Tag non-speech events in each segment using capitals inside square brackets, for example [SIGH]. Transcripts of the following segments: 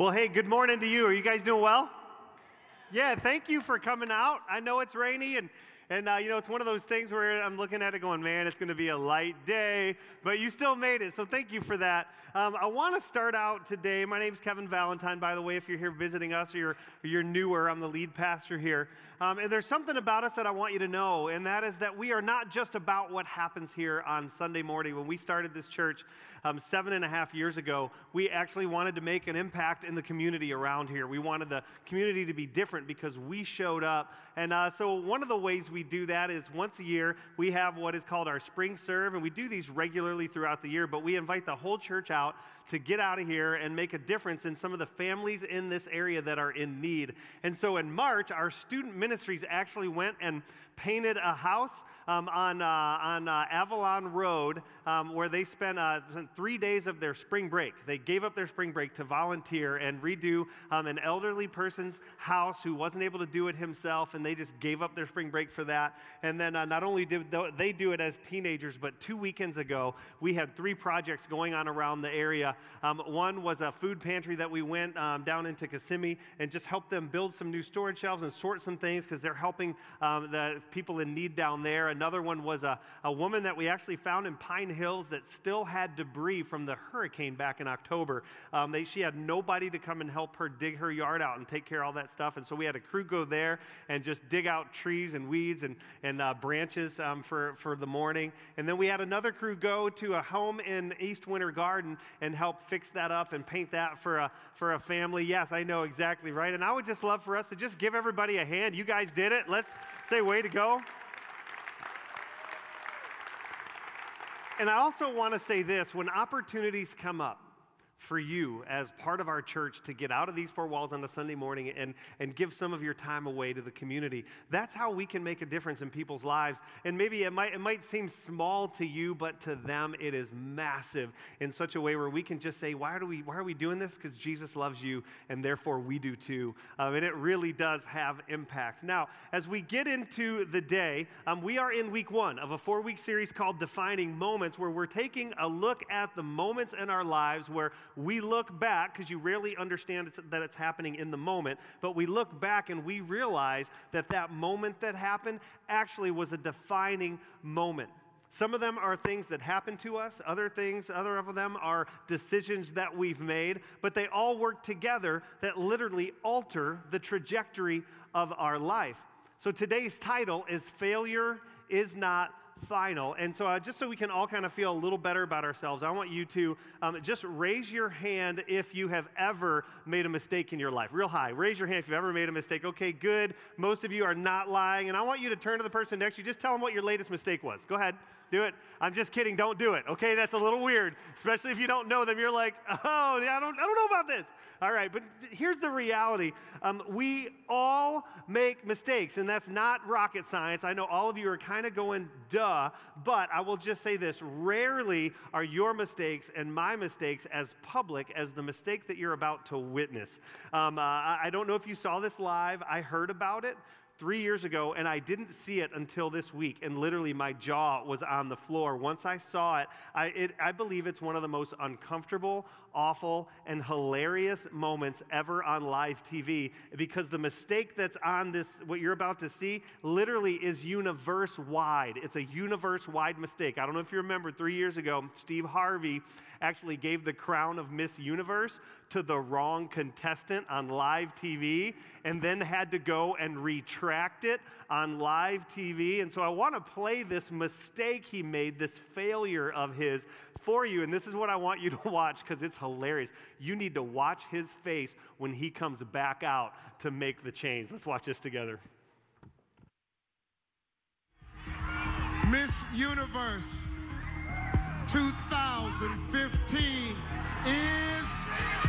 Well, hey, good morning to you. Are you guys doing well? Yeah, thank you for coming out. I know it's rainy and and, uh, you know, it's one of those things where I'm looking at it going, man, it's going to be a light day, but you still made it. So thank you for that. Um, I want to start out today. My name is Kevin Valentine, by the way, if you're here visiting us or you're, you're newer. I'm the lead pastor here. Um, and there's something about us that I want you to know, and that is that we are not just about what happens here on Sunday morning. When we started this church um, seven and a half years ago, we actually wanted to make an impact in the community around here. We wanted the community to be different because we showed up. And uh, so one of the ways we we do that is once a year, we have what is called our spring serve, and we do these regularly throughout the year, but we invite the whole church out to get out of here and make a difference in some of the families in this area that are in need. And so in March, our student ministries actually went and painted a house um, on, uh, on uh, Avalon Road um, where they spent uh, three days of their spring break. They gave up their spring break to volunteer and redo um, an elderly person's house who wasn't able to do it himself, and they just gave up their spring break for that. And then uh, not only did they do it as teenagers, but two weekends ago, we had three projects going on around the area. Um, one was a food pantry that we went um, down into Kissimmee and just helped them build some new storage shelves and sort some things because they're helping um, the people in need down there. Another one was a, a woman that we actually found in Pine Hills that still had debris from the hurricane back in October. Um, they, she had nobody to come and help her dig her yard out and take care of all that stuff. And so we had a crew go there and just dig out trees and weeds and, and uh, branches um, for, for the morning. And then we had another crew go to a home in East Winter Garden and help fix that up and paint that for a, for a family. Yes, I know exactly right. And I would just love for us to just give everybody a hand. You guys did it. Let's say, way to go. And I also want to say this when opportunities come up, for you as part of our church to get out of these four walls on a Sunday morning and, and give some of your time away to the community. That's how we can make a difference in people's lives. And maybe it might, it might seem small to you, but to them it is massive in such a way where we can just say, why are we, why are we doing this? Because Jesus loves you, and therefore we do too. Um, and it really does have impact. Now, as we get into the day, um, we are in week one of a four week series called Defining Moments, where we're taking a look at the moments in our lives where we look back, because you rarely understand it's, that it's happening in the moment, but we look back and we realize that that moment that happened actually was a defining moment. Some of them are things that happen to us, other things, other of them are decisions that we've made, but they all work together that literally alter the trajectory of our life. So today's title is Failure is Not final. And so, uh, just so we can all kind of feel a little better about ourselves, I want you to um, just raise your hand if you have ever made a mistake in your life. Real high. Raise your hand if you've ever made a mistake. Okay, good. Most of you are not lying. And I want you to turn to the person next to you. Just tell them what your latest mistake was. Go ahead do it. I'm just kidding. Don't do it. Okay, that's a little weird, especially if you don't know them. You're like, oh, I don't, I don't know about this. All right, but here's the reality. Um, we all make mistakes, and that's not rocket science. I know all of you are kind of going, duh, but I will just say this rarely are your mistakes and my mistakes as public as the mistake that you're about to witness. Um, uh, I don't know if you saw this live, I heard about it three years ago, and I didn't see it until this week. And literally, my jaw was on the floor. Once I saw it I, it, I believe it's one of the most uncomfortable, awful, and hilarious moments ever on live TV because the mistake that's on this, what you're about to see, literally is universe wide. It's a universe wide mistake. I don't know if you remember three years ago, Steve Harvey actually gave the crown of Miss Universe to the wrong contestant on live TV and then had to go and retract it on live TV. And so I want to play this mistake he made, this failure of his for you. And this is what I want you to [LAUGHS] watch because it's hilarious. You need to watch his face when he comes back out to make the change. Let's watch this together. Miss Universe 2015 is.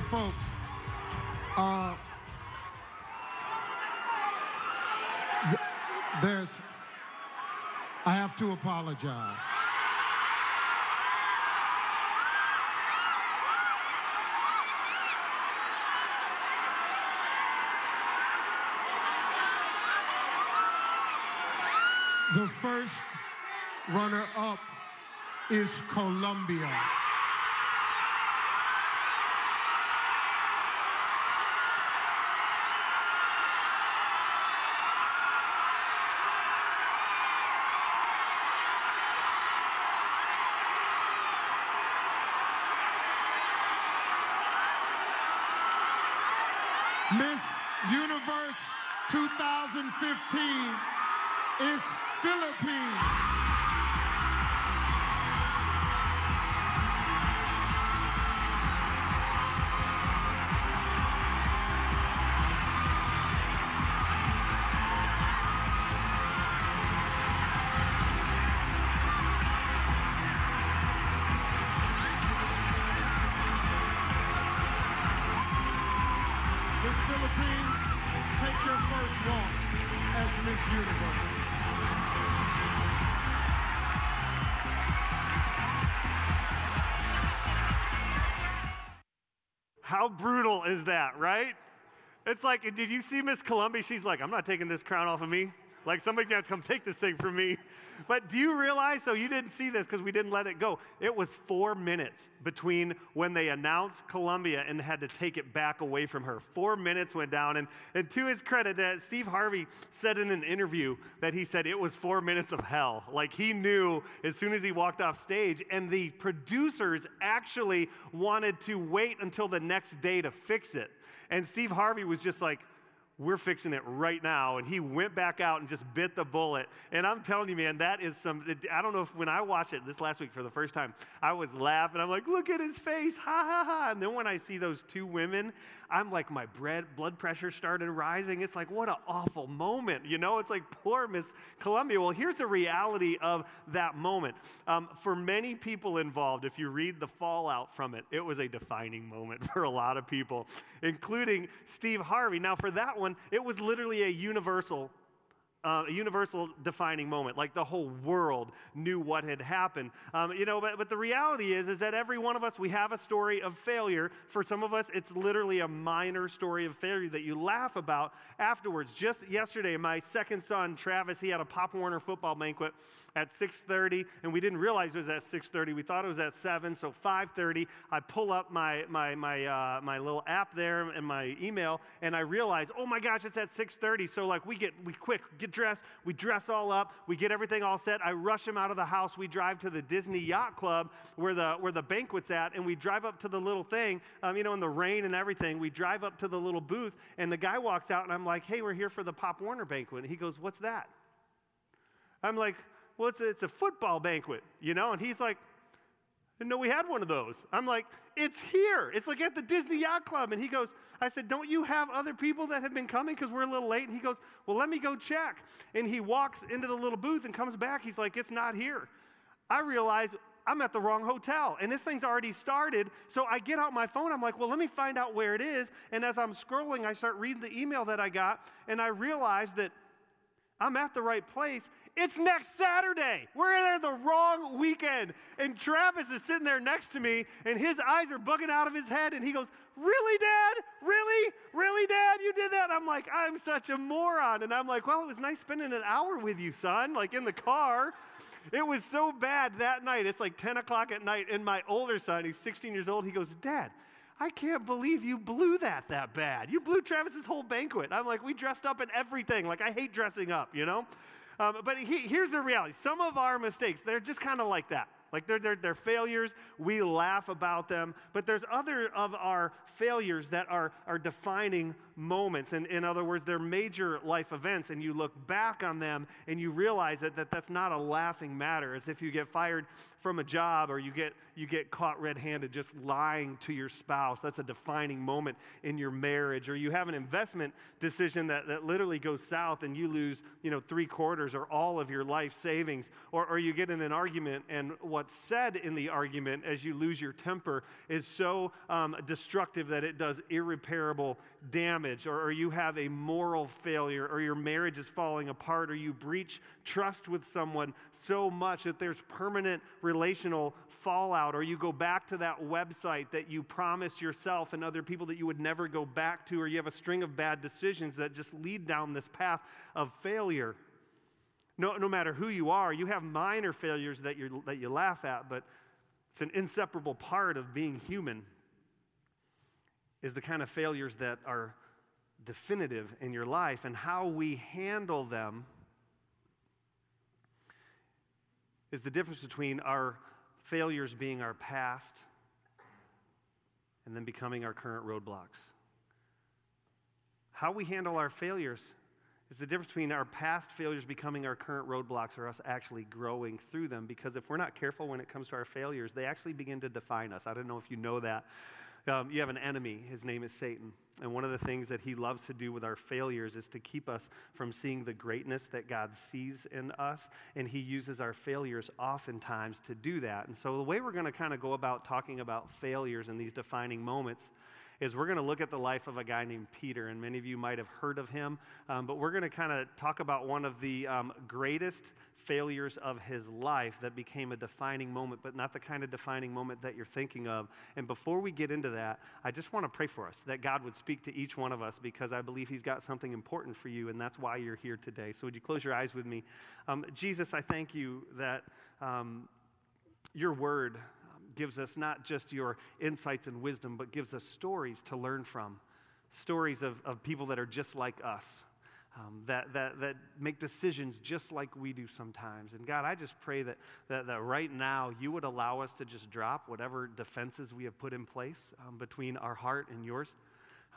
Folks. Uh, th- there's, I have to apologize. The first runner up is Colombia. Is that, right? It's like, did you see Miss Colombia? She's like, I'm not taking this crown off of me. Like somebody's got to come take this thing from me. But do you realize? So you didn't see this because we didn't let it go. It was four minutes between when they announced Colombia and had to take it back away from her. Four minutes went down. And, and to his credit, uh, Steve Harvey said in an interview that he said it was four minutes of hell. Like he knew as soon as he walked off stage. And the producers actually wanted to wait until the next day to fix it. And Steve Harvey was just like, we're fixing it right now. And he went back out and just bit the bullet. And I'm telling you, man, that is some, I don't know if when I watched it this last week for the first time, I was laughing. I'm like, look at his face, ha ha ha. And then when I see those two women, I'm like, my bread, blood pressure started rising. It's like, what an awful moment. You know, it's like poor Miss Colombia. Well, here's the reality of that moment. Um, for many people involved, if you read the fallout from it, it was a defining moment [LAUGHS] for a lot of people, including Steve Harvey. Now, for that one, it was literally a universal uh, a universal defining moment. Like the whole world knew what had happened. Um, you know, but, but the reality is, is that every one of us, we have a story of failure. For some of us, it's literally a minor story of failure that you laugh about afterwards. Just yesterday, my second son, Travis, he had a Pop Warner football banquet at 6.30, and we didn't realize it was at 6.30. We thought it was at 7, so 5.30, I pull up my, my, my, uh, my little app there and my email, and I realize, oh my gosh, it's at 6.30. So like we get, we quick, get dressed, we dress all up, we get everything all set. I rush him out of the house. We drive to the Disney Yacht Club where the, where the banquet's at, and we drive up to the little thing, um, you know, in the rain and everything. We drive up to the little booth, and the guy walks out, and I'm like, hey, we're here for the Pop Warner banquet. And he goes, what's that? I'm like, well, it's a, it's a football banquet, you know? And he's like, didn't know we had one of those. I'm like, it's here. It's like at the Disney Yacht Club. And he goes, I said, don't you have other people that have been coming because we're a little late? And he goes, well, let me go check. And he walks into the little booth and comes back. He's like, it's not here. I realize I'm at the wrong hotel and this thing's already started. So I get out my phone. I'm like, well, let me find out where it is. And as I'm scrolling, I start reading the email that I got and I realize that I'm at the right place. It's next Saturday. We're in there the wrong weekend. And Travis is sitting there next to me, and his eyes are bugging out of his head. And he goes, Really, Dad? Really? Really, Dad? You did that? I'm like, I'm such a moron. And I'm like, Well, it was nice spending an hour with you, son, like in the car. It was so bad that night. It's like 10 o'clock at night. And my older son, he's 16 years old, he goes, Dad, I can't believe you blew that that bad. You blew Travis's whole banquet. I'm like, we dressed up in everything. Like, I hate dressing up, you know? Um, but he, here's the reality some of our mistakes, they're just kind of like that. Like they're, they're, they're failures, we laugh about them, but there's other of our failures that are, are defining moments. And in other words, they're major life events, and you look back on them and you realize that, that that's not a laughing matter. As if you get fired from a job or you get, you get caught red handed just lying to your spouse. That's a defining moment in your marriage. Or you have an investment decision that, that literally goes south and you lose, you know, three quarters or all of your life savings. Or, or you get in an argument and what what's said in the argument as you lose your temper is so um, destructive that it does irreparable damage, or, or you have a moral failure, or your marriage is falling apart, or you breach trust with someone so much that there's permanent relational fallout, or you go back to that website that you promised yourself and other people that you would never go back to, or you have a string of bad decisions that just lead down this path of failure. No, no matter who you are, you have minor failures that, you that you laugh at, but it's an inseparable part of being human is the kind of failures that are definitive in your life and how we handle them is the difference between our failures being our past and then becoming our current roadblocks. How we handle our failures is the difference between our past failures becoming our current roadblocks or us actually growing through them. Because if we're not careful when it comes to our failures, they actually begin to define us. I don't know if you know that. Um, you have an enemy. His name is Satan. And one of the things that he loves to do with our failures is to keep us from seeing the greatness that God sees in us. And he uses our failures oftentimes to do that. And so, the way we're going to kind of go about talking about failures in these defining moments is we're going to look at the life of a guy named Peter, and many of you might have heard of him, um, but we're going to kind of talk about one of the um, greatest failures of his life that became a defining moment, but not the kind of defining moment that you're thinking of. And before we get into that, I just want to pray for us that God would speak to each one of us because I believe he's got something important for you, and that's why you're here today. So would you close your eyes with me? Um, Jesus, I thank you that um, your word gives us not just your insights and wisdom, but gives us stories to learn from. Stories of, of people that are just like us, um, that, that, that make decisions just like we do sometimes. And God, I just pray that, that, that right now you would allow us to just drop whatever defenses we have put in place um, between our heart and yours.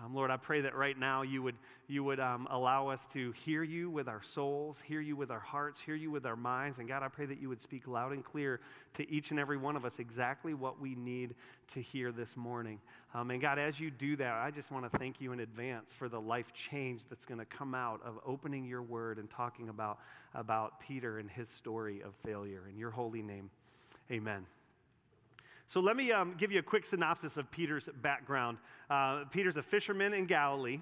Um, Lord, I pray that right now you would, you would um, allow us to hear you with our souls, hear you with our hearts, hear you with our minds. And God, I pray that you would speak loud and clear to each and every one of us exactly what we need to hear this morning. Um, and God, as you do that, I just want to thank you in advance for the life change that's going to come out of opening your word and talking about, about Peter and his story of failure. In your holy name, amen. So let me um, give you a quick synopsis of Peter's background. Uh, Peter's a fisherman in Galilee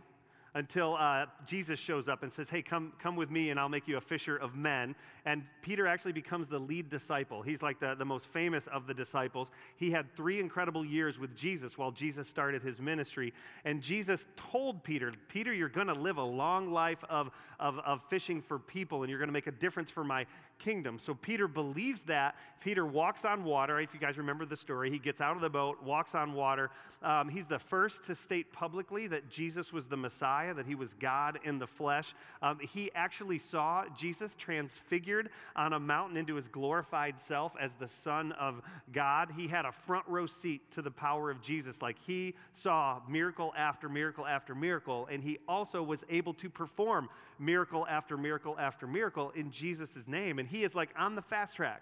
until uh, Jesus shows up and says, Hey, come, come with me and I'll make you a fisher of men. And Peter actually becomes the lead disciple. He's like the, the most famous of the disciples. He had three incredible years with Jesus while Jesus started his ministry. And Jesus told Peter, Peter, you're going to live a long life of, of, of fishing for people and you're going to make a difference for my kingdom. So Peter believes that. Peter walks on water. If you guys remember the story, he gets out of the boat, walks on water. Um, he's the first to state publicly that Jesus was the Messiah, that he was God in the flesh. Um, he actually saw Jesus transfigured on a mountain into his glorified self as the Son of God. He had a front row seat to the power of Jesus. Like he saw miracle after miracle after miracle, and he also was able to perform miracle after miracle after miracle in Jesus' name. And he is like on the fast track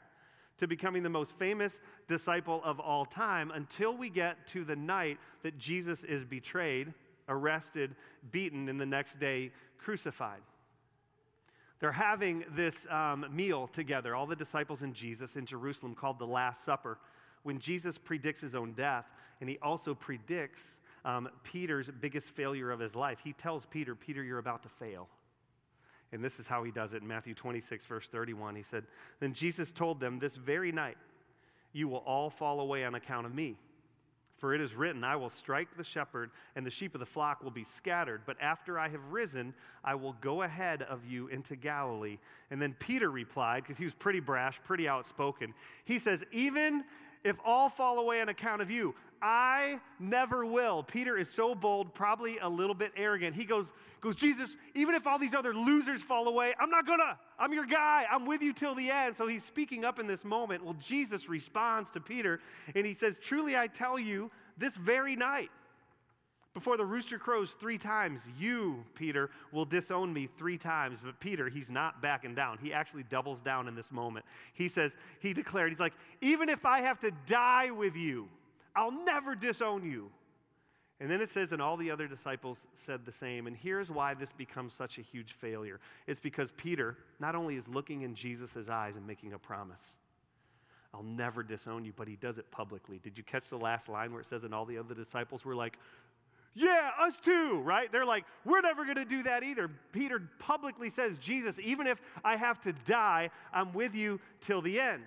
to becoming the most famous disciple of all time until we get to the night that Jesus is betrayed, arrested, beaten, and the next day crucified. They're having this um, meal together, all the disciples and Jesus in Jerusalem, called the Last Supper, when Jesus predicts his own death, and he also predicts um, Peter's biggest failure of his life. He tells Peter, Peter, you're about to fail. And this is how he does it in Matthew 26, verse 31. He said, Then Jesus told them, This very night you will all fall away on account of me. For it is written, I will strike the shepherd, and the sheep of the flock will be scattered. But after I have risen, I will go ahead of you into Galilee. And then Peter replied, because he was pretty brash, pretty outspoken. He says, Even if all fall away on account of you, I never will. Peter is so bold, probably a little bit arrogant. He goes, goes, Jesus, even if all these other losers fall away, I'm not gonna. I'm your guy. I'm with you till the end. So he's speaking up in this moment. Well, Jesus responds to Peter and he says, Truly I tell you, this very night, before the rooster crows three times, you, Peter, will disown me three times. But Peter, he's not backing down. He actually doubles down in this moment. He says, he declared, he's like, even if I have to die with you, I'll never disown you. And then it says, and all the other disciples said the same. And here's why this becomes such a huge failure it's because Peter not only is looking in Jesus' eyes and making a promise, I'll never disown you, but he does it publicly. Did you catch the last line where it says, and all the other disciples were like, yeah, us too, right? They're like, we're never going to do that either. Peter publicly says, Jesus, even if I have to die, I'm with you till the end.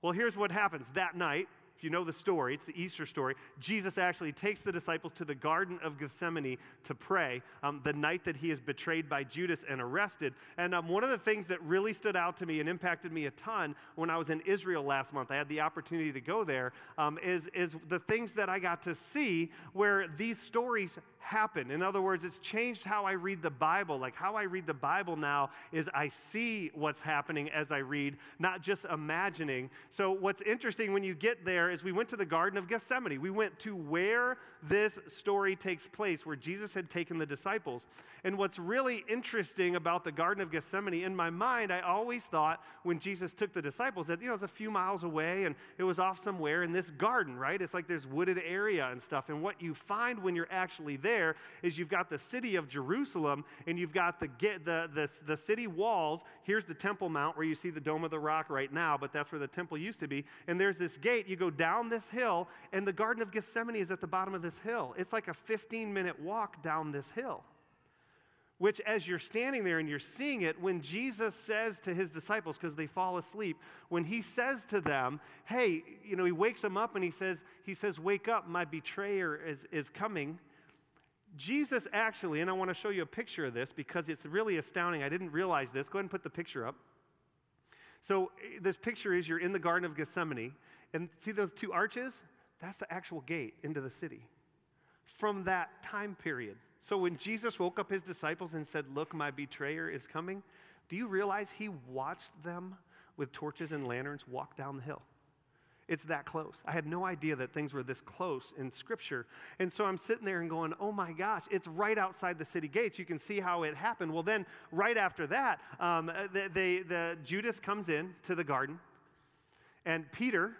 Well, here's what happens that night. If you know the story, it's the Easter story. Jesus actually takes the disciples to the Garden of Gethsemane to pray um, the night that he is betrayed by Judas and arrested. And um, one of the things that really stood out to me and impacted me a ton when I was in Israel last month, I had the opportunity to go there, um, is, is the things that I got to see where these stories happen. In other words, it's changed how I read the Bible. Like how I read the Bible now is I see what's happening as I read, not just imagining. So, what's interesting when you get there is we went to the Garden of Gethsemane. We went to where this story takes place, where Jesus had taken the disciples. And what's really interesting about the Garden of Gethsemane, in my mind, I always thought when Jesus took the disciples that, you know, it was a few miles away and it was off somewhere in this garden, right? It's like there's wooded area and stuff. And what you find when you're actually there, there is you've got the city of Jerusalem and you've got the, the, the, the city walls. Here's the Temple Mount where you see the Dome of the Rock right now, but that's where the temple used to be. And there's this gate. You go down this hill, and the Garden of Gethsemane is at the bottom of this hill. It's like a 15 minute walk down this hill which as you're standing there and you're seeing it, when Jesus says to his disciples, because they fall asleep, when he says to them, hey, you know, he wakes them up and he says, he says, wake up, my betrayer is, is coming. Jesus actually, and I want to show you a picture of this because it's really astounding. I didn't realize this. Go ahead and put the picture up. So, eh, this picture is you're in the Garden of Gethsemane, and see those two arches? That's the actual gate into the city from that time period. So, when Jesus woke up his disciples and said, Look, my betrayer is coming, do you realize he watched them with torches and lanterns walk down the hill? It's that close. I had no idea that things were this close in Scripture. And so I'm sitting there and going, oh my gosh, it's right outside the city gates. You can see how it happened. Well, then, right after that, um, they, they, the Judas comes in to the garden, and Peter,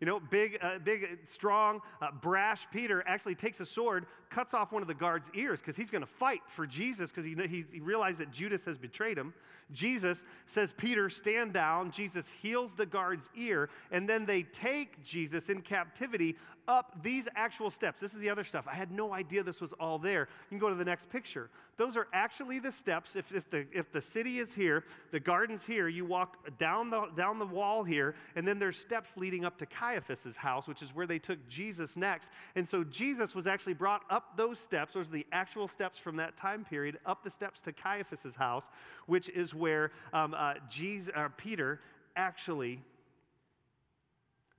you know, big, uh, big, strong, uh, brash Peter actually takes a sword, cuts off one of the guard's ears because he's going to fight for Jesus because he, he, he realized that Judas has betrayed him. Jesus says, Peter, stand down. Jesus heals the guard's ear, and then they take Jesus in captivity up these actual steps. This is the other stuff. I had no idea this was all there. You can go to the next picture. Those are actually the steps. If, if, the, if the city is here, the garden's here, you walk down the, down the wall here, and then there's steps leading up to Caiaphas's house, which is where they took Jesus next. And so Jesus was actually brought up those steps. Those are the actual steps from that time period, up the steps to Caiaphas's house, which is where um, uh, Jesus, uh, Peter actually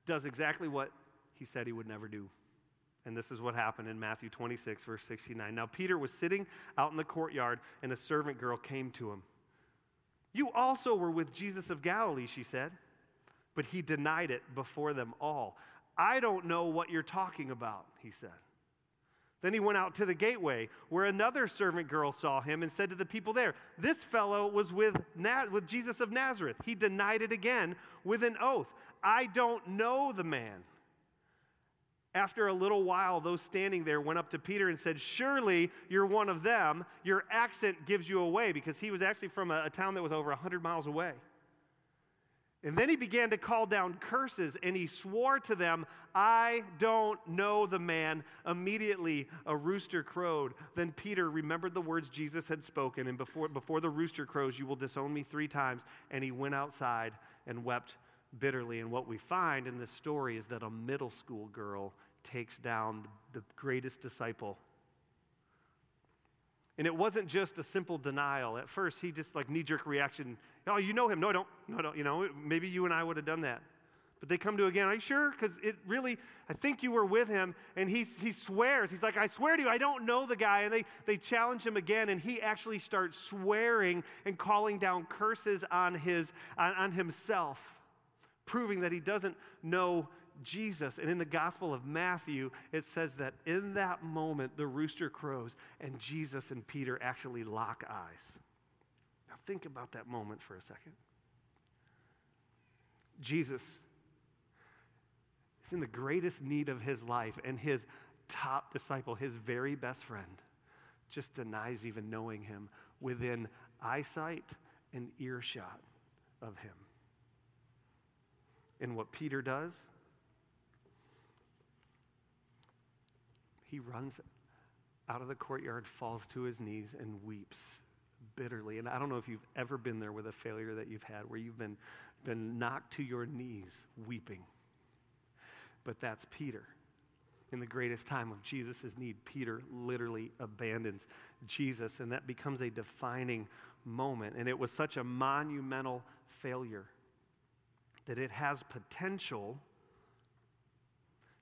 does exactly what he said he would never do. And this is what happened in Matthew 26, verse 69. Now, Peter was sitting out in the courtyard, and a servant girl came to him. You also were with Jesus of Galilee, she said. But he denied it before them all. I don't know what you're talking about, he said. Then he went out to the gateway, where another servant girl saw him and said to the people there, This fellow was with, Na- with Jesus of Nazareth. He denied it again with an oath. I don't know the man. After a little while, those standing there went up to Peter and said, Surely you're one of them. Your accent gives you away, because he was actually from a, a town that was over 100 miles away. And then he began to call down curses, and he swore to them, I don't know the man. Immediately a rooster crowed. Then Peter remembered the words Jesus had spoken, and before, before the rooster crows, you will disown me three times. And he went outside and wept bitterly. And what we find in this story is that a middle school girl takes down the greatest disciple. And it wasn't just a simple denial. At first, he just like knee jerk reaction. Oh, you know him. No, I don't. No, don't. You know, maybe you and I would have done that. But they come to again, are you sure? Because it really, I think you were with him. And he, he swears. He's like, I swear to you, I don't know the guy. And they, they challenge him again. And he actually starts swearing and calling down curses on, his, on, on himself proving that he doesn't know Jesus. And in the Gospel of Matthew, it says that in that moment, the rooster crows and Jesus and Peter actually lock eyes. Now, think about that moment for a second. Jesus is in the greatest need of his life, and his top disciple, his very best friend, just denies even knowing him within eyesight and earshot of him. in what Peter does? He runs out of the courtyard, falls to his knees, and weeps bitterly. And I don't know if you've ever been there with a failure that you've had where you've been, been knocked to your knees weeping. But that's Peter. In the greatest time of Jesus' need, Peter literally abandons Jesus, and that becomes a defining moment. And it was such a monumental failure that it has potential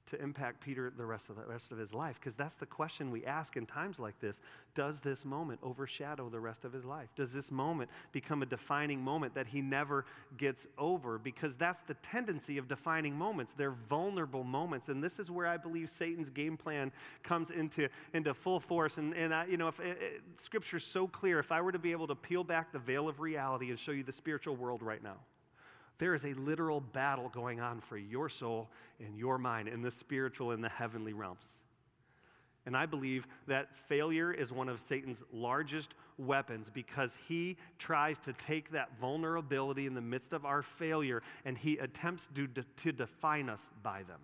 to impact Peter the rest of the rest of his life because that's the question we ask in times like this. Does this moment overshadow the rest of his life? Does this moment become a defining moment that he never gets over? Because that's the tendency of defining moments. They're vulnerable moments and this is where I believe Satan's game plan comes into into full force. And and I, you know if it, it, scripture's so clear if I were to be able to peel back the veil of reality and show you the spiritual world right now there is a literal battle going on for your soul and your mind in the spiritual and the heavenly realms. And I believe that failure is one of Satan's largest weapons because he tries to take that vulnerability in the midst of our failure and he attempts to, to define us by them.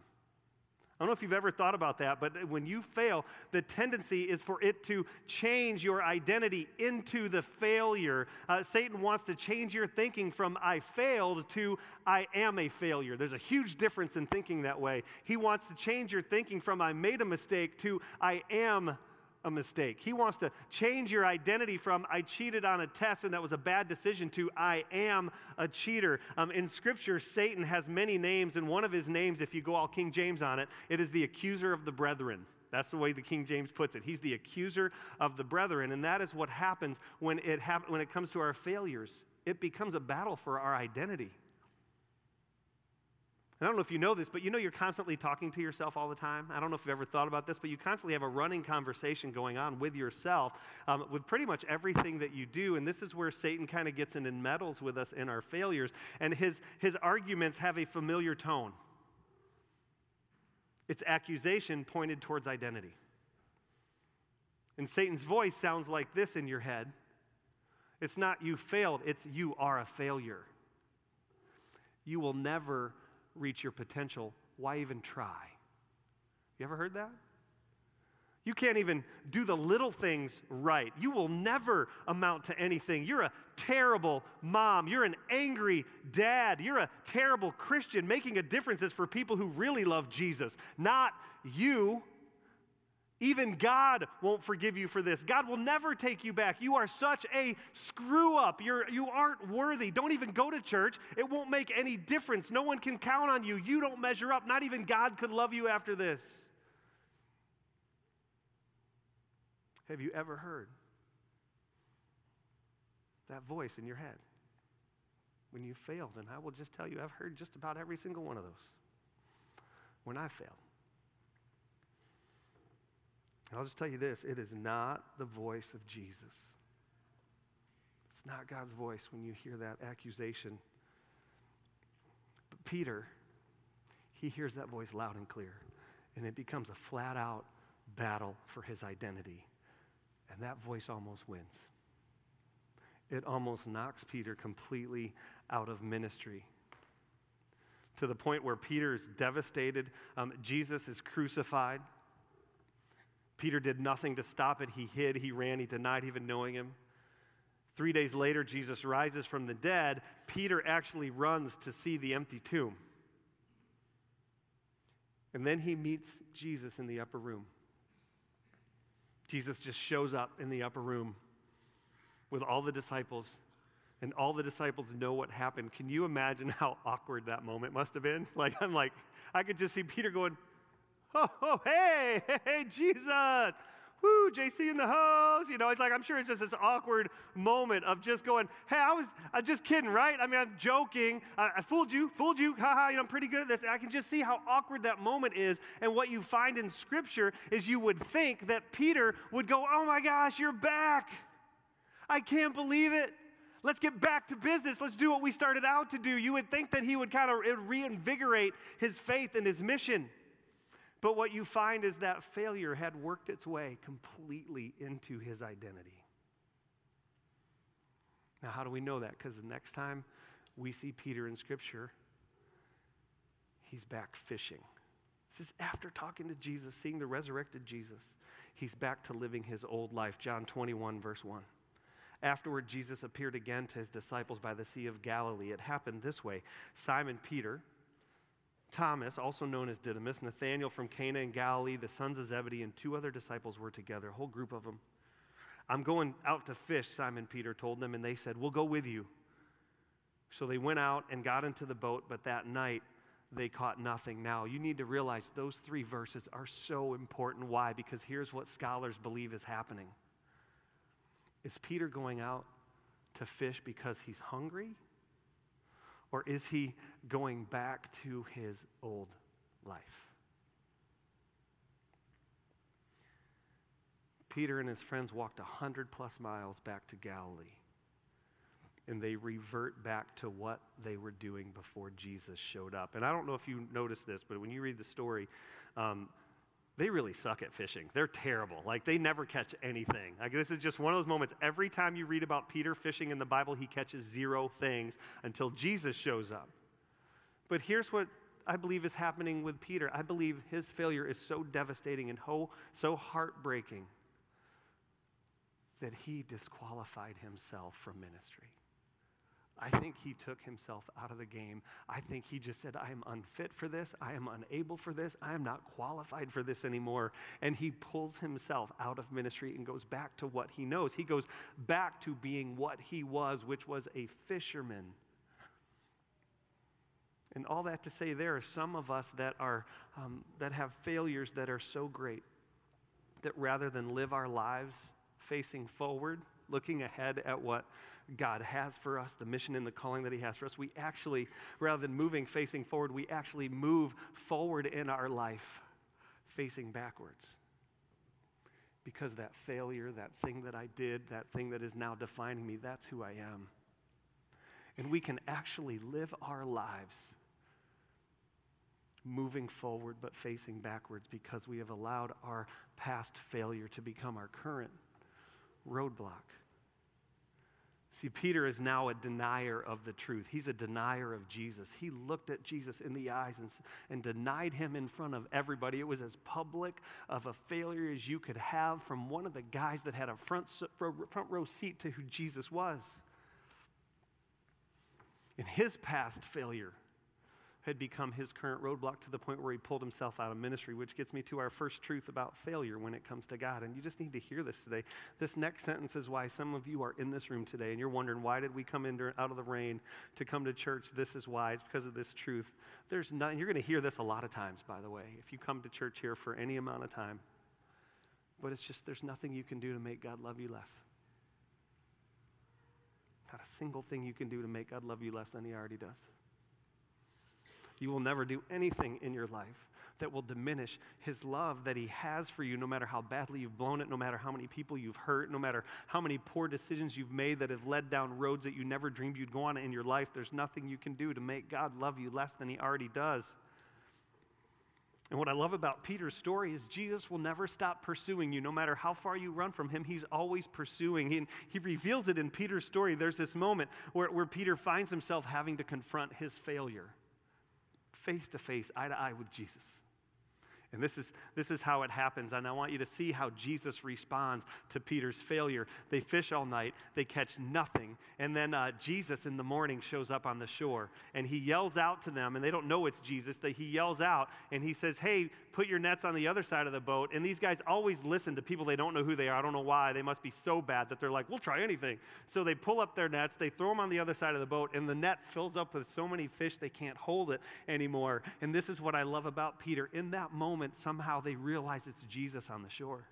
I don't know if you've ever thought about that, but when you fail, the tendency is for it to change your identity into the failure. Uh, Satan wants to change your thinking from I failed to I am a failure. There's a huge difference in thinking that way. He wants to change your thinking from I made a mistake to I am a mistake. He wants to change your identity from I cheated on a test and that was a bad decision to I am a cheater. Um, in Scripture, Satan has many names, and one of his names, if you go all King James on it, it is the accuser of the brethren. That's the way the King James puts it. He's the accuser of the brethren, and that is what happens when it, hap- when it comes to our failures. It becomes a battle for our identity. I don't know if you know this, but you know you're constantly talking to yourself all the time. I don't know if you've ever thought about this, but you constantly have a running conversation going on with yourself um, with pretty much everything that you do. And this is where Satan kind of gets in and meddles with us in our failures. And his, his arguments have a familiar tone it's accusation pointed towards identity. And Satan's voice sounds like this in your head it's not you failed, it's you are a failure. You will never reach your potential, why even try? You ever heard that? You can't even do the little things right. You will never amount to anything. You're a terrible mom. You're an angry dad. You're a terrible Christian. Making a difference is for people who really love Jesus, not you. Even God won't forgive you for this. God will never take you back. You are such a screw up. You're, you aren't worthy. Don't even go to church. It won't make any difference. No one can count on you. You don't measure up. Not even God could love you after this. Have you ever heard that voice in your head when you failed? And I will just tell you, I've heard just about every single one of those when I failed. And I'll just tell you this it is not the voice of Jesus. It's not God's voice when you hear that accusation. But Peter, he hears that voice loud and clear, and it becomes a flat out battle for his identity. And that voice almost wins. It almost knocks Peter completely out of ministry to the point where Peter is devastated. Um, Jesus is crucified. Peter did nothing to stop it. He hid, he ran, he denied even knowing him. Three days later, Jesus rises from the dead. Peter actually runs to see the empty tomb. And then he meets Jesus in the upper room. Jesus just shows up in the upper room with all the disciples, and all the disciples know what happened. Can you imagine [LAUGHS] how awkward that moment must have been? [LAUGHS] Like, I'm like, I could just see Peter going, [LAUGHS] oh, oh, [LAUGHS] hey, hey, Jesus. Woo, JC in the house. You know, it's like, I'm sure it's just this awkward moment of just going, hey, I was I just kidding, right? I mean, I'm joking. I, I fooled you, fooled you. Haha, ha, you know, I'm pretty good at this. I can just see how awkward that moment is. And what you find in Scripture is you would think that Peter would go, oh my gosh, you're back. I can't believe it. Let's get back to business. Let's do what we started out to do. You would think that he would kind of reinvigorate his faith and his mission. But what you find is that failure had worked its way completely into his identity. Now, how do we know that? Because the next time we see Peter in Scripture, he's back fishing. This is after talking to Jesus, seeing the resurrected Jesus. He's back to living his old life. John 21, verse 1. Afterward, Jesus appeared again to his disciples by the Sea of Galilee. It happened this way Simon Peter, Thomas, also known as Didymus, Nathanael from Cana in Galilee, the sons of Zebedee, and two other disciples were together, a whole group of them. I'm going out to fish, Simon Peter told them, and they said, We'll go with you. So they went out and got into the boat, but that night they caught nothing. Now, you need to realize those three verses are so important. Why? Because here's what scholars believe is happening. Is Peter going out to fish because he's hungry? Or is he going back to his old life? Peter and his friends walked a hundred plus miles back to Galilee. And they revert back to what they were doing before Jesus showed up. And I don't know if you noticed this, but when you read the story, um, they really suck at fishing. They're terrible. Like, they never catch anything. Like, this is just one of those moments. Every time you read about Peter fishing in the Bible, he catches zero things until Jesus shows up. But here's what I believe is happening with Peter I believe his failure is so devastating and ho- so heartbreaking that he disqualified himself from ministry. I think he took himself out of the game. I think he just said, I am unfit for this. I am unable for this. I am not qualified for this anymore. And he pulls himself out of ministry and goes back to what he knows. He goes back to being what he was, which was a fisherman. And all that to say, there are some of us that, are, um, that have failures that are so great that rather than live our lives facing forward, looking ahead at what God has for us, the mission and the calling that He has for us, we actually, rather than moving facing forward, we actually move forward in our life facing backwards. Because that failure, that thing that I did, that thing that is now defining me, that's who I am. And we can actually live our lives moving forward but facing backwards because we have allowed our past failure to become our current roadblock. See, Peter is now a denier of the truth. He's a denier of Jesus. He looked at Jesus in the eyes and, and denied him in front of everybody. It was as public of a failure as you could have from one of the guys that had a front, front row seat to who Jesus was. In his past failure, had become his current roadblock to the point where he pulled himself out of ministry, which gets me to our first truth about failure when it comes to God. And you just need to hear this today. This next sentence is why some of you are in this room today and you're wondering, why did we come in during, out of the rain to come to church? This is why. It's because of this truth. There's nothing, you're going to hear this a lot of times, by the way, if you come to church here for any amount of time. But it's just, there's nothing you can do to make God love you less. Not a single thing you can do to make God love you less than He already does. You will never do anything in your life that will diminish his love that he has for you, no matter how badly you've blown it, no matter how many people you've hurt, no matter how many poor decisions you've made that have led down roads that you never dreamed you'd go on in your life. There's nothing you can do to make God love you less than he already does. And what I love about Peter's story is Jesus will never stop pursuing you. No matter how far you run from him, he's always pursuing. He, he reveals it in Peter's story. There's this moment where, where Peter finds himself having to confront his failure face to face, eye to eye with Jesus. And this is, this is how it happens. And I want you to see how Jesus responds to Peter's failure. They fish all night, they catch nothing. And then uh, Jesus in the morning shows up on the shore and he yells out to them, and they don't know it's Jesus. That he yells out and he says, Hey, put your nets on the other side of the boat. And these guys always listen to people they don't know who they are. I don't know why. They must be so bad that they're like, We'll try anything. So they pull up their nets, they throw them on the other side of the boat, and the net fills up with so many fish they can't hold it anymore. And this is what I love about Peter. In that moment, moment, somehow they realize it's Jesus on the shore.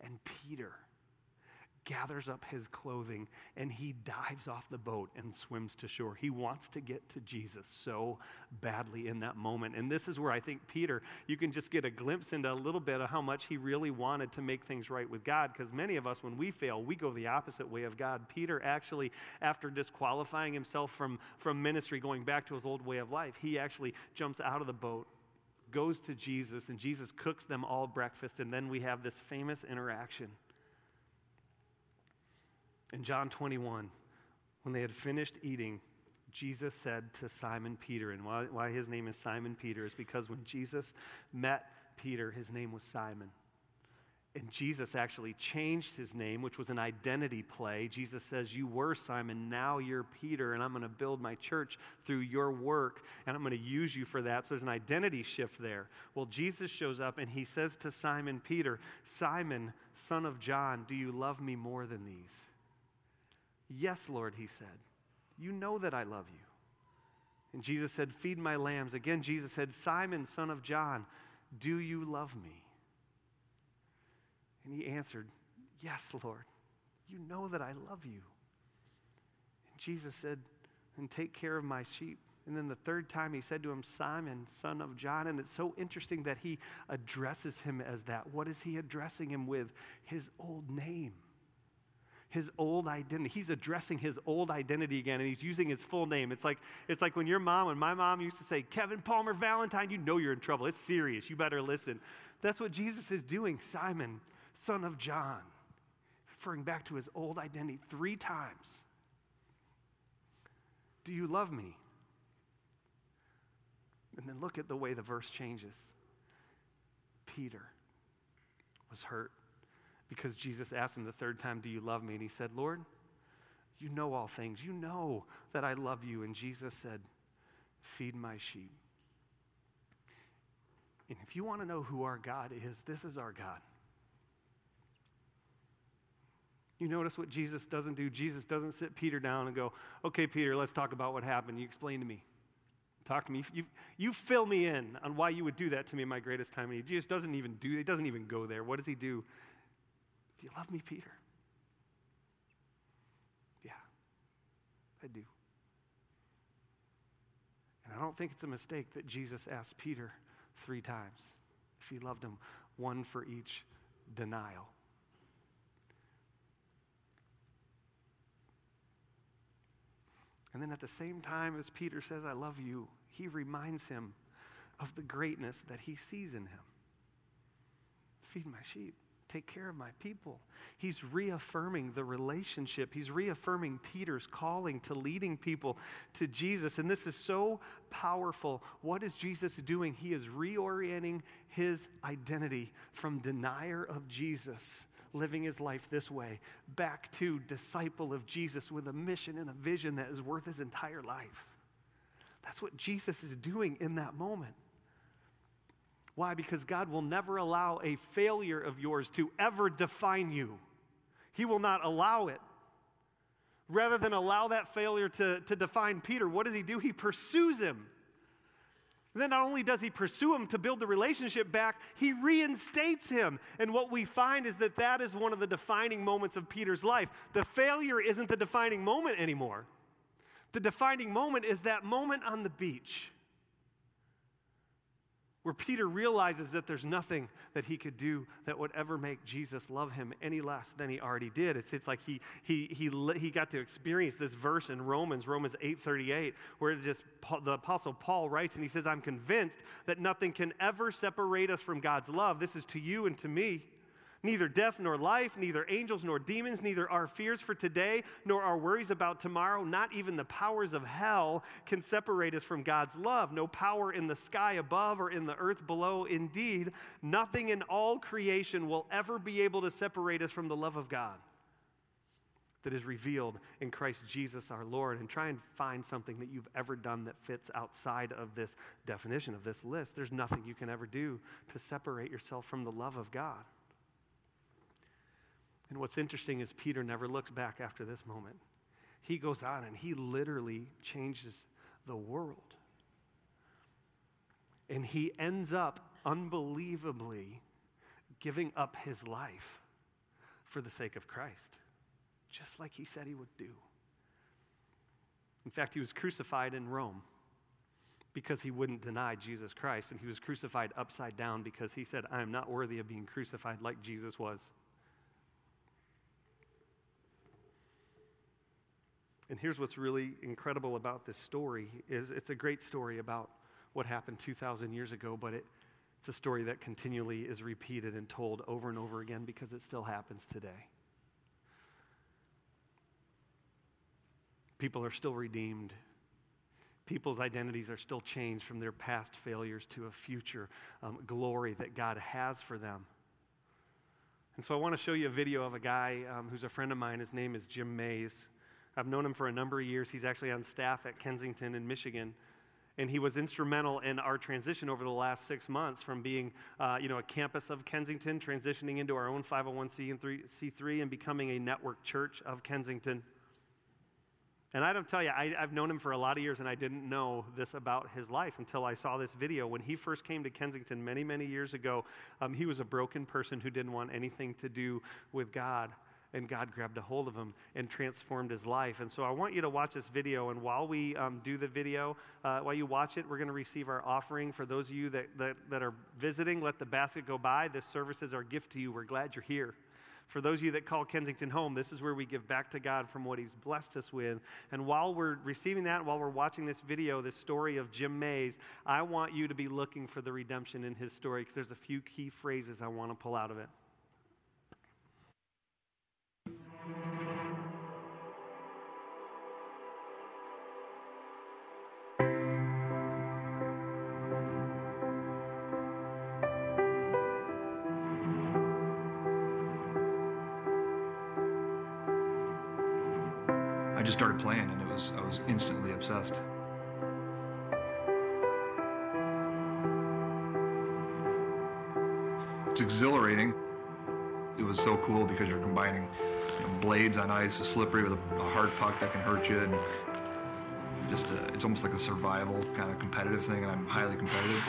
And Peter gathers up his clothing and he dives off the boat and swims to shore. He wants to get to Jesus so badly in that moment. And this is where I think Peter, you can just get a glimpse into a little bit of how much he really wanted to make things right with God. Because many of us, when we fail, we go the opposite way of God. Peter actually, after disqualifying himself from, from ministry, going back to his old way of life, he actually jumps out of the boat goes to Jesus, and Jesus cooks them all breakfast, and then we have this famous interaction. In John 21, when they had finished eating, Jesus said to Simon Peter, and why, why his name is Simon Peter is because when Jesus met Peter, his name was Simon. And Jesus actually changed his name, which was an identity play. Jesus says, You were Simon, now you're Peter, and I'm going to build my church through your work, and I'm going to use you for that. So there's an identity shift there. Well, Jesus shows up and he says to Simon Peter, Simon, son of John, do you love me more than these? Yes, Lord, he said. You know that I love you. And Jesus said, Feed my lambs. Again, Jesus said, Simon, son of John, do you love me? And he answered, Yes, Lord. You know that I love you. And Jesus said, And take care of my sheep. And then the third time he said to him, Simon, son of John. And it's so interesting that he addresses him as that. What is he addressing him with? His old name his old identity. He's addressing his old identity again, and he's using his full name. It's like, it's like when your mom, when my mom used to say, Kevin Palmer Valentine, you know you're in trouble. It's serious. You better listen. That's what Jesus is doing. Simon, son of John, referring back to his old identity three times. Do you love me? And then look at the way the verse changes. Peter was hurt because Jesus asked him the third time, Do you love me? And he said, Lord, you know all things. You know that I love you. And Jesus said, Feed my sheep. And if you want to know who our God is, this is our God. You notice what Jesus doesn't do? Jesus doesn't sit Peter down and go, Okay, Peter, let's talk about what happened. You explain to me. Talk to me. You, you fill me in on why you would do that to me in my greatest time of need. Jesus doesn't even do, he doesn't even go there. What does he do? Do you love me, Peter? Yeah, I do. And I don't think it's a mistake that Jesus asked Peter three times if he loved him, one for each denial. And then at the same time as Peter says, I love you, he reminds him of the greatness that he sees in him. Feed my sheep take care of my people. He's reaffirming the relationship. He's reaffirming Peter's calling to leading people to Jesus. And this is so powerful. What is Jesus doing? He is reorienting his identity from denier of Jesus, living his life this way, back to disciple of Jesus with a mission and a vision that is worth his entire life. That's what Jesus is doing in that moment. Why? Because God will never allow a failure of yours to ever define you. He will not allow it. Rather than allow that failure to, to define Peter, what does he do? He pursues him. Then not only does he pursue him to build the relationship back, he reinstates him. And what we find is that that is one of the defining moments of Peter's life. The failure isn't the defining moment anymore. The defining moment is that moment on the beach where Peter realizes that there's nothing that he could do that would ever make Jesus love him any less than he already did. It's, it's like he, he, he, he got to experience this verse in Romans, Romans 8.38, where just, the Apostle Paul writes and he says, I'm convinced that nothing can ever separate us from God's love. This is to you and to me. Neither death nor life, neither angels nor demons, neither our fears for today nor our worries about tomorrow, not even the powers of hell can separate us from God's love. No power in the sky above or in the earth below. Indeed, nothing in all creation will ever be able to separate us from the love of God that is revealed in Christ Jesus our Lord and try and find something that you've ever done that fits outside of this definition of this list. There's nothing you can ever do to separate yourself from the love of God. And what's interesting is Peter never looks back after this moment. He goes on and he literally changes the world. And he ends up unbelievably giving up his life for the sake of Christ, just like he said he would do. In fact, he was crucified in Rome because he wouldn't deny Jesus Christ, and he was crucified upside down because he said, I am not worthy of being crucified like Jesus was. And here's what's really incredible about this story is it's a great story about what happened 2,000 years ago, but it, it's a story that continually is repeated and told over and over again because it still happens today. People are still redeemed. people's identities are still changed from their past failures to a future um, glory that God has for them. And so I want to show you a video of a guy um, who's a friend of mine. His name is Jim Mays. I've known him for a number of years. He's actually on staff at Kensington in Michigan. And he was instrumental in our transition over the last six months from being, uh, you know, a campus of Kensington, transitioning into our own 501c3 and becoming a network church of Kensington. And I don't tell you, I, have known him for a lot of years, and I didn't know this about his life until I saw this video. When he first came to Kensington many, many years ago, um, he was a broken person who didn't want anything to do with God. And God grabbed a hold of him and transformed his life. And so I want you to watch this video. And while we um, do the video, uh, while you watch it, we're going to receive our offering. For those of you that, that, that are visiting, let the basket go by. This service is our gift to you. We're glad you're here. For those of you that call Kensington home, this is where we give back to God from what He's blessed us with. And while we're receiving that, while we're watching this video, this story of Jim Mays, I want you to be looking for the redemption in his story because there's a few key phrases I want to pull out of it. Was I was instantly obsessed. It's exhilarating. It was so cool because you're combining you know, blades on ice, a slippery with a, a, hard puck that can hurt you, and just a, it's almost like a survival kind of competitive thing. And I'm highly competitive.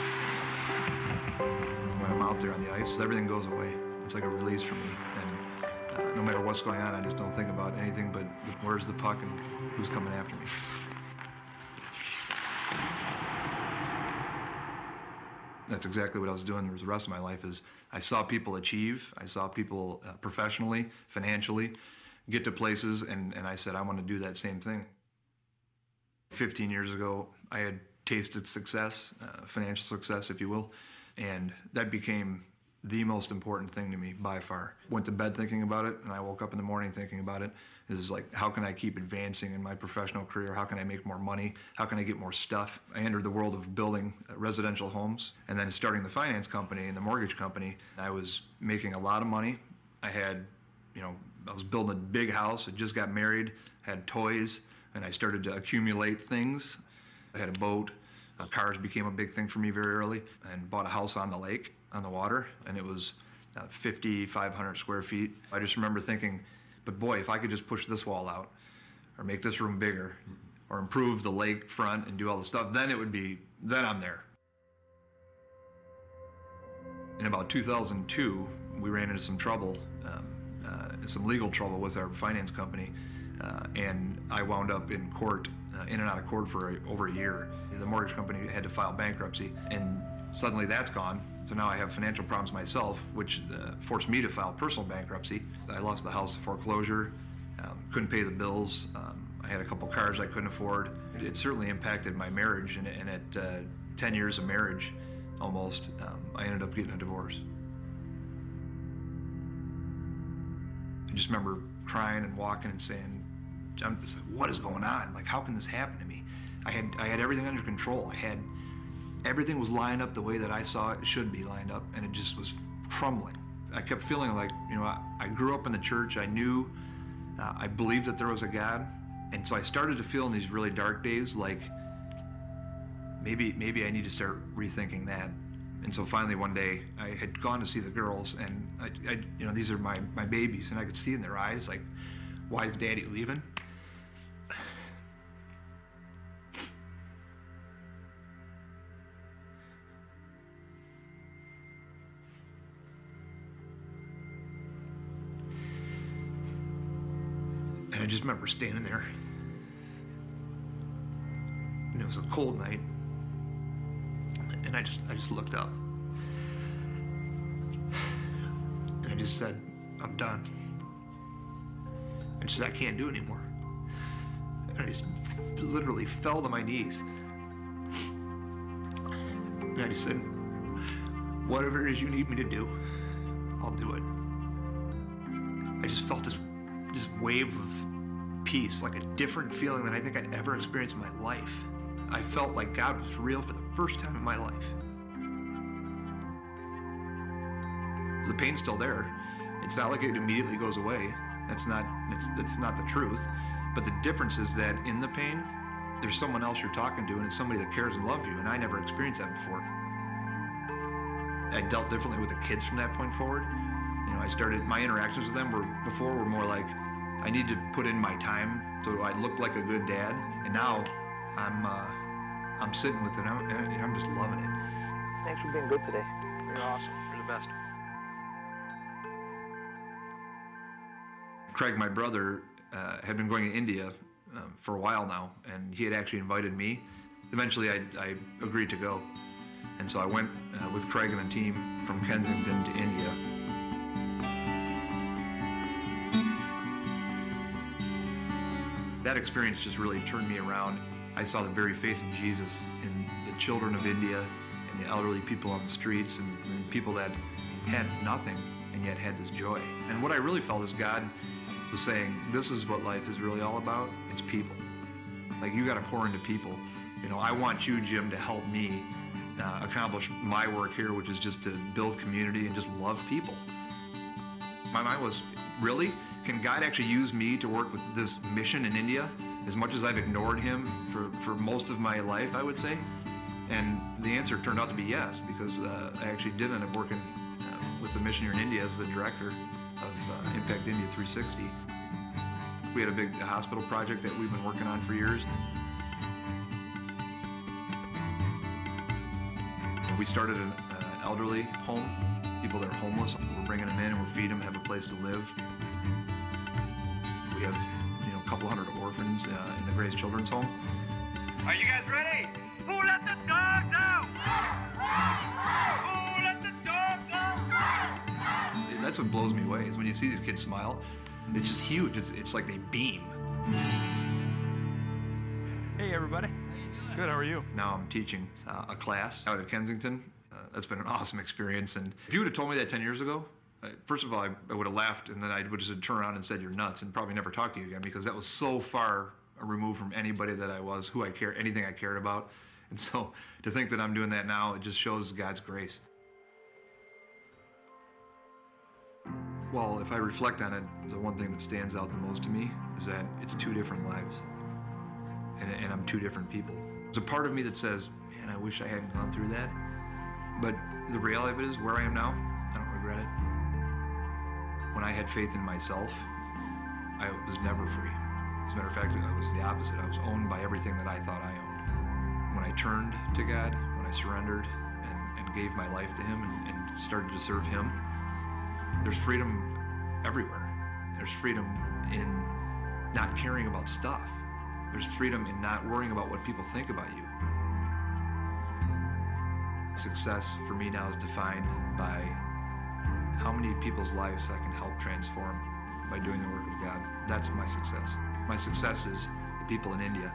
When I'm out there on the ice, everything goes away. It's like a release for me. And uh, no matter what's going on, I just don't think about anything but where's the puck and who's coming after me. That's exactly what I was doing the rest of my life is I saw people achieve. I saw people uh, professionally, financially, get to places, and, and I said, I want to do that same thing. 15 years ago, I had tasted success, uh, financial success, if you will, and that became the most important thing to me by far. Went to bed thinking about it, and I woke up in the morning thinking about it. Is like, how can I keep advancing in my professional career? How can I make more money? How can I get more stuff? I entered the world of building residential homes and then starting the finance company and the mortgage company. I was making a lot of money. I had, you know, I was building a big house. I just got married, had toys, and I started to accumulate things. I had a boat. Uh, cars became a big thing for me very early, and bought a house on the lake on the water, and it was uh, 5,500 square feet. I just remember thinking, but boy, if I could just push this wall out, or make this room bigger, or improve the lake front and do all the stuff, then it would be, then I'm there. In about 2002, we ran into some trouble, um, uh, some legal trouble with our finance company, uh, and I wound up in court, uh, in and out of court for a, over a year. The mortgage company had to file bankruptcy, and suddenly that's gone. So now I have financial problems myself, which uh, forced me to file personal bankruptcy. I lost the house to foreclosure, um, couldn't pay the bills. Um, I had a couple cars I couldn't afford. It certainly impacted my marriage, and, and at uh, 10 years of marriage, almost, um, I ended up getting a divorce. I just remember crying and walking and saying, I'm just like, what is going on? Like, how can this happen to me? I had, I had everything under control. I had everything was lined up the way that I saw it should be lined up, and it just was crumbling. I kept feeling like, you know, I, I grew up in the church. I knew, uh, I believed that there was a God, and so I started to feel in these really dark days like maybe maybe I need to start rethinking that. And so finally one day I had gone to see the girls, and I, I you know, these are my my babies, and I could see in their eyes like, why is Daddy leaving? Remember standing there. And it was a cold night. And I just I just looked up. And I just said, I'm done. I just said, I can't do it anymore. And I just literally fell to my knees. And I just said, whatever it is you need me to do, I'll do it. I just felt this this wave of peace, like a different feeling than I think I'd ever experienced in my life. I felt like God was real for the first time in my life. The pain's still there. It's not like it immediately goes away. That's not it's that's not the truth. But the difference is that in the pain, there's someone else you're talking to, and it's somebody that cares and loves you. And I never experienced that before. I dealt differently with the kids from that point forward. You know, I started my interactions with them were before were more like I need to put in my time so I look like a good dad, and now I'm uh, I'm sitting with it. I'm, I'm just loving it. Thanks for being good today. You're awesome. You're the best. Craig, my brother, uh, had been going to India um, for a while now, and he had actually invited me. Eventually, I, I agreed to go. And so I went uh, with Craig and a team from Kensington to India. That experience just really turned me around. I saw the very face of Jesus in the children of India and the elderly people on the streets and, and people that had nothing and yet had this joy. And what I really felt is God was saying, this is what life is really all about. It's people. Like you got to pour into people. You know, I want you, Jim, to help me uh, accomplish my work here, which is just to build community and just love people. My mind was, really? Can God actually use me to work with this mission in India? As much as I've ignored him for, for most of my life, I would say. And the answer turned out to be yes, because uh, I actually did end up working uh, with the mission here in India as the director of uh, Impact India 360. We had a big hospital project that we've been working on for years. We started an uh, elderly home, people that are homeless. We're bringing them in and we're feeding them, have a place to live. We have, you know, a couple hundred orphans uh, in the Grace Children's Home. Are you guys ready? Who let the dogs out? Who let the dogs out? That's what blows me away is when you see these kids smile. It's just huge. It's, it's like they beam. Hey, everybody. Good, how are you? Now I'm teaching uh, a class out at Kensington. Uh, that's been an awesome experience. And if you would have told me that 10 years ago, first of all, I, I would have laughed and then I would just turn around and said, You're nuts, and probably never talk to you again because that was so far removed from anybody that I was, who I care, anything I cared about. [LAUGHS] And so to think that I'm doing that now, it just shows God's grace. Well, if I reflect on it, the one thing that stands out the most to me is that it's two different lives. And, and I'm two different people. There's a part of me that says, man, I wish I hadn't gone through that. But the reality of it is, where I am now, I don't regret it. When I had faith in myself, I was never free. As a matter of fact, I was the opposite. I was owned by everything that I thought I owned. When I turned to God, when I surrendered and, and gave my life to Him and, and started to serve Him, there's freedom everywhere. There's freedom in not caring about stuff. There's freedom in not worrying about what people think about you. Success for me now is defined by how many people's lives I can help transform by doing the work of God. That's my success. My success is the people in India.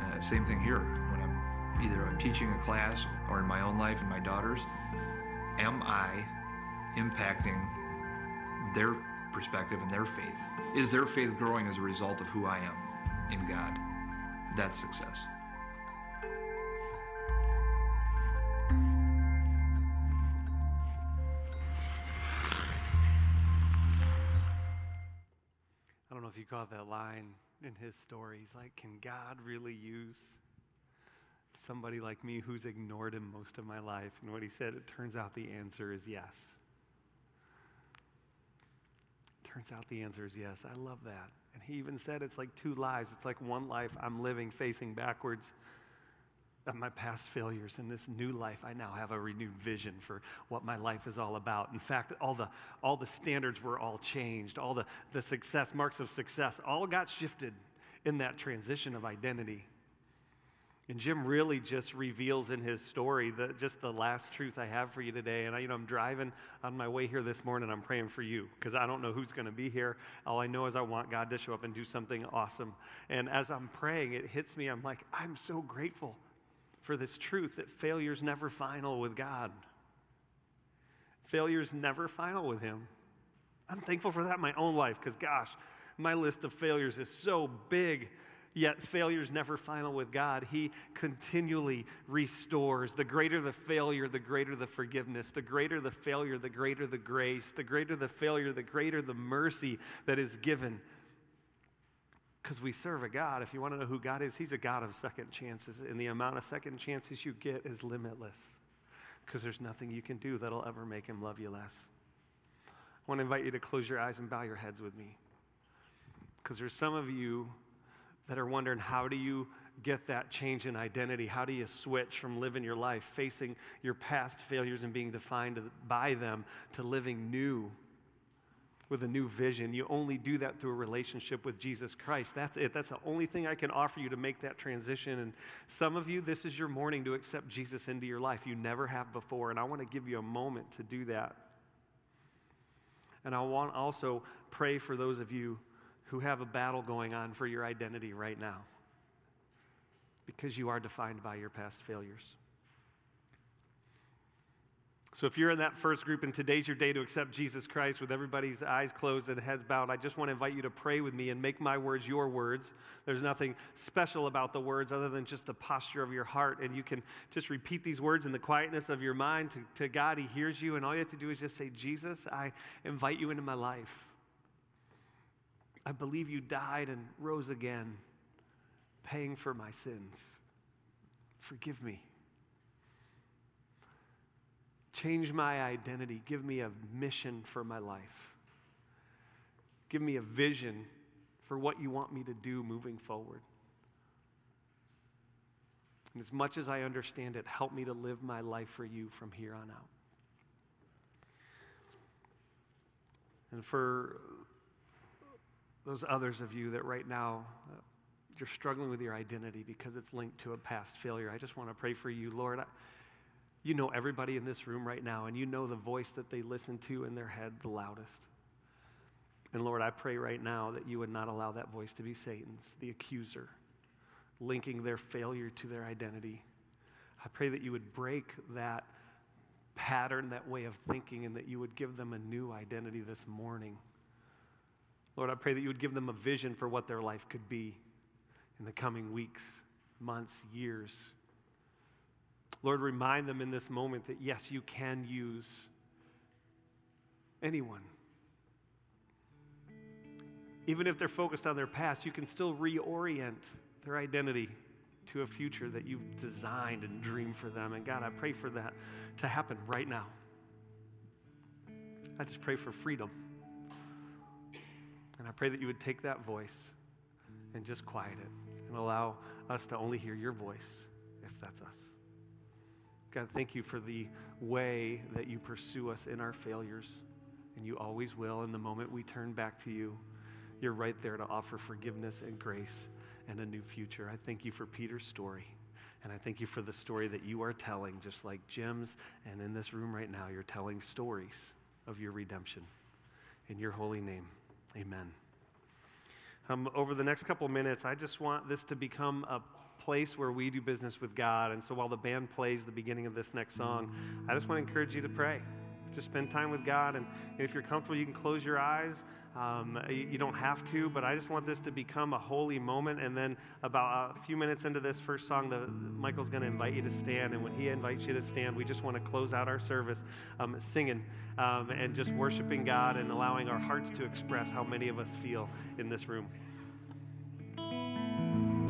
Uh, same thing here. When I'm either I'm teaching a class or in my own life and my daughters, am I impacting their perspective and their faith? Is their faith growing as a result of who I am in God? That's success. Caught that line in his story. He's like, Can God really use somebody like me who's ignored him most of my life? And what he said, it turns out the answer is yes. Turns out the answer is yes. I love that. And he even said it's like two lives. It's like one life I'm living facing backwards of my past failures. In this new life, I now have a renewed vision for what my life is all about. In fact, all the, all the standards were all changed. All the, the success, marks of success, all got shifted in that transition of identity. And Jim really just reveals in his story the, just the last truth I have for you today. And I, you know, I'm driving on my way here this morning. I'm praying for you because I don't know who's going to be here. All I know is I want God to show up and do something awesome. And as I'm praying, it hits me. I'm like, I'm so grateful for this truth that failure's never final with God. Failure's never final with Him. I'm thankful for that in my own life because, gosh, my list of failures is so big Yet failure's never final with God. He continually restores. The greater the failure, the greater the forgiveness. The greater the failure, the greater the grace. The greater the failure, the greater the mercy that is given. Because we serve a God. If you want to know who God is, He's a God of second chances. And the amount of second chances you get is limitless. Because there's nothing you can do that'll ever make Him love you less. I want to invite you to close your eyes and bow your heads with me. Because there's some of you that are wondering how do you get that change in identity? How do you switch from living your life facing your past failures and being defined by them to living new with a new vision? You only do that through a relationship with Jesus Christ. That's it. That's the only thing I can offer you to make that transition. And some of you, this is your morning to accept Jesus into your life. You never have before. And I want to give you a moment to do that. And I want also pray for those of you who have a battle going on for your identity right now because you are defined by your past failures. So, if you're in that first group and today's your day to accept Jesus Christ with everybody's eyes closed and heads bowed, I just want to invite you to pray with me and make my words your words. There's nothing special about the words other than just the posture of your heart. And you can just repeat these words in the quietness of your mind to, to God. He hears you, and all you have to do is just say, Jesus, I invite you into my life. I believe you died and rose again, paying for my sins. Forgive me. Change my identity. Give me a mission for my life. Give me a vision for what you want me to do moving forward. And as much as I understand it, help me to live my life for you from here on out. And for those others of you that right now uh, you're struggling with your identity because it's linked to a past failure, I just want to pray for you, Lord. I, you know everybody in this room right now, and you know the voice that they listen to in their head the loudest. And Lord, I pray right now that you would not allow that voice to be Satan's, the accuser, linking their failure to their identity. I pray that you would break that pattern, that way of thinking, and that you would give them a new identity this morning. Lord, I pray that you would give them a vision for what their life could be in the coming weeks, months, years. Lord, remind them in this moment that yes, you can use anyone. Even if they're focused on their past, you can still reorient their identity to a future that you've designed and dreamed for them. And God, I pray for that to happen right now. I just pray for freedom. And I pray that you would take that voice and just quiet it and allow us to only hear your voice if that's us. God, thank you for the way that you pursue us in our failures, and you always will. In the moment we turn back to you, you're right there to offer forgiveness and grace and a new future. I thank you for Peter's story. And I thank you for the story that you are telling, just like Jim's, and in this room right now, you're telling stories of your redemption. In your holy name. Amen. Um, over the next couple minutes, I just want this to become a place where we do business with God. And so while the band plays the beginning of this next song, I just want to encourage you to pray. Just spend time with God. And if you're comfortable, you can close your eyes. Um, you, don't have to, but I just want this to become a holy moment. And then, about a few minutes into this first song, the, Michael's going to invite you to stand. And when he invites you to stand, we just want to close out our service um, singing um, and just worshiping God and allowing our hearts to express how many of us feel in this room.